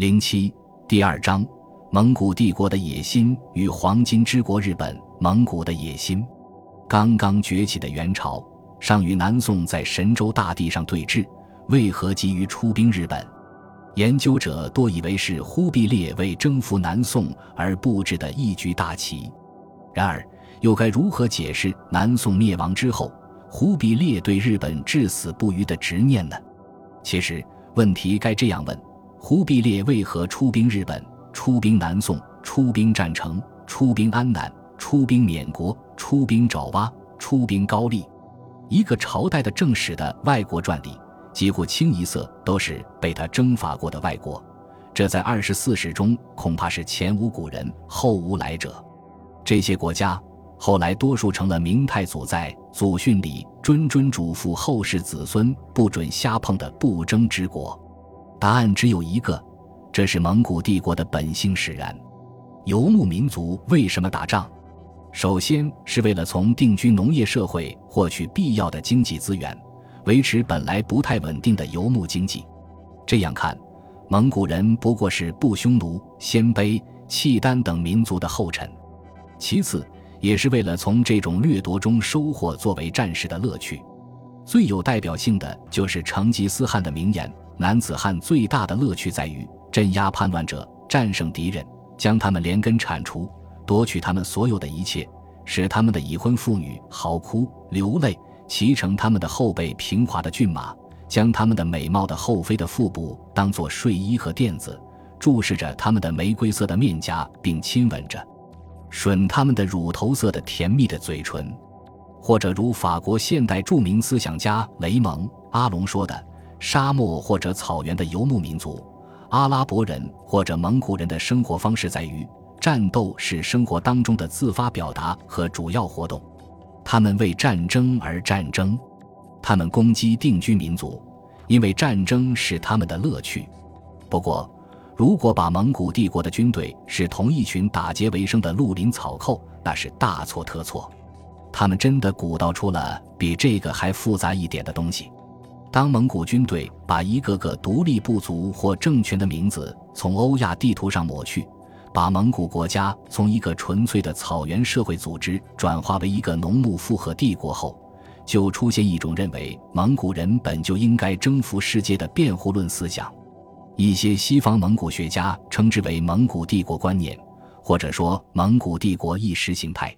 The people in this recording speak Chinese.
零七第二章：蒙古帝国的野心与黄金之国日本。蒙古的野心，刚刚崛起的元朝尚与南宋在神州大地上对峙，为何急于出兵日本？研究者多以为是忽必烈为征服南宋而布置的一局大棋。然而，又该如何解释南宋灭亡之后，忽必烈对日本至死不渝的执念呢？其实，问题该这样问。忽必烈为何出兵日本、出兵南宋、出兵占城、出兵安南、出兵缅国、出兵爪哇、出兵高丽？一个朝代的正史的外国传里，几乎清一色都是被他征伐过的外国。这在二十四史中恐怕是前无古人后无来者。这些国家后来多数成了明太祖在祖训里谆谆嘱咐后世子孙不准瞎碰的不争之国。答案只有一个，这是蒙古帝国的本性使然。游牧民族为什么打仗？首先是为了从定居农业社会获取必要的经济资源，维持本来不太稳定的游牧经济。这样看，蒙古人不过是布匈奴、鲜卑、契丹等民族的后尘。其次，也是为了从这种掠夺中收获作为战士的乐趣。最有代表性的就是成吉思汗的名言。男子汉最大的乐趣在于镇压叛乱者，战胜敌人，将他们连根铲除，夺取他们所有的一切，使他们的已婚妇女嚎哭流泪，骑乘他们的后背平滑的骏马，将他们的美貌的后妃的腹部当作睡衣和垫子，注视着他们的玫瑰色的面颊，并亲吻着吮他们的乳头色的甜蜜的嘴唇，或者如法国现代著名思想家雷蒙·阿隆说的。沙漠或者草原的游牧民族，阿拉伯人或者蒙古人的生活方式在于战斗是生活当中的自发表达和主要活动，他们为战争而战争，他们攻击定居民族，因为战争是他们的乐趣。不过，如果把蒙古帝国的军队是同一群打劫为生的绿林草寇，那是大错特错。他们真的鼓捣出了比这个还复杂一点的东西。当蒙古军队把一个个独立部族或政权的名字从欧亚地图上抹去，把蒙古国家从一个纯粹的草原社会组织转化为一个农牧复合帝国后，就出现一种认为蒙古人本就应该征服世界的辩护论思想。一些西方蒙古学家称之为蒙古帝国观念，或者说蒙古帝国意识形态。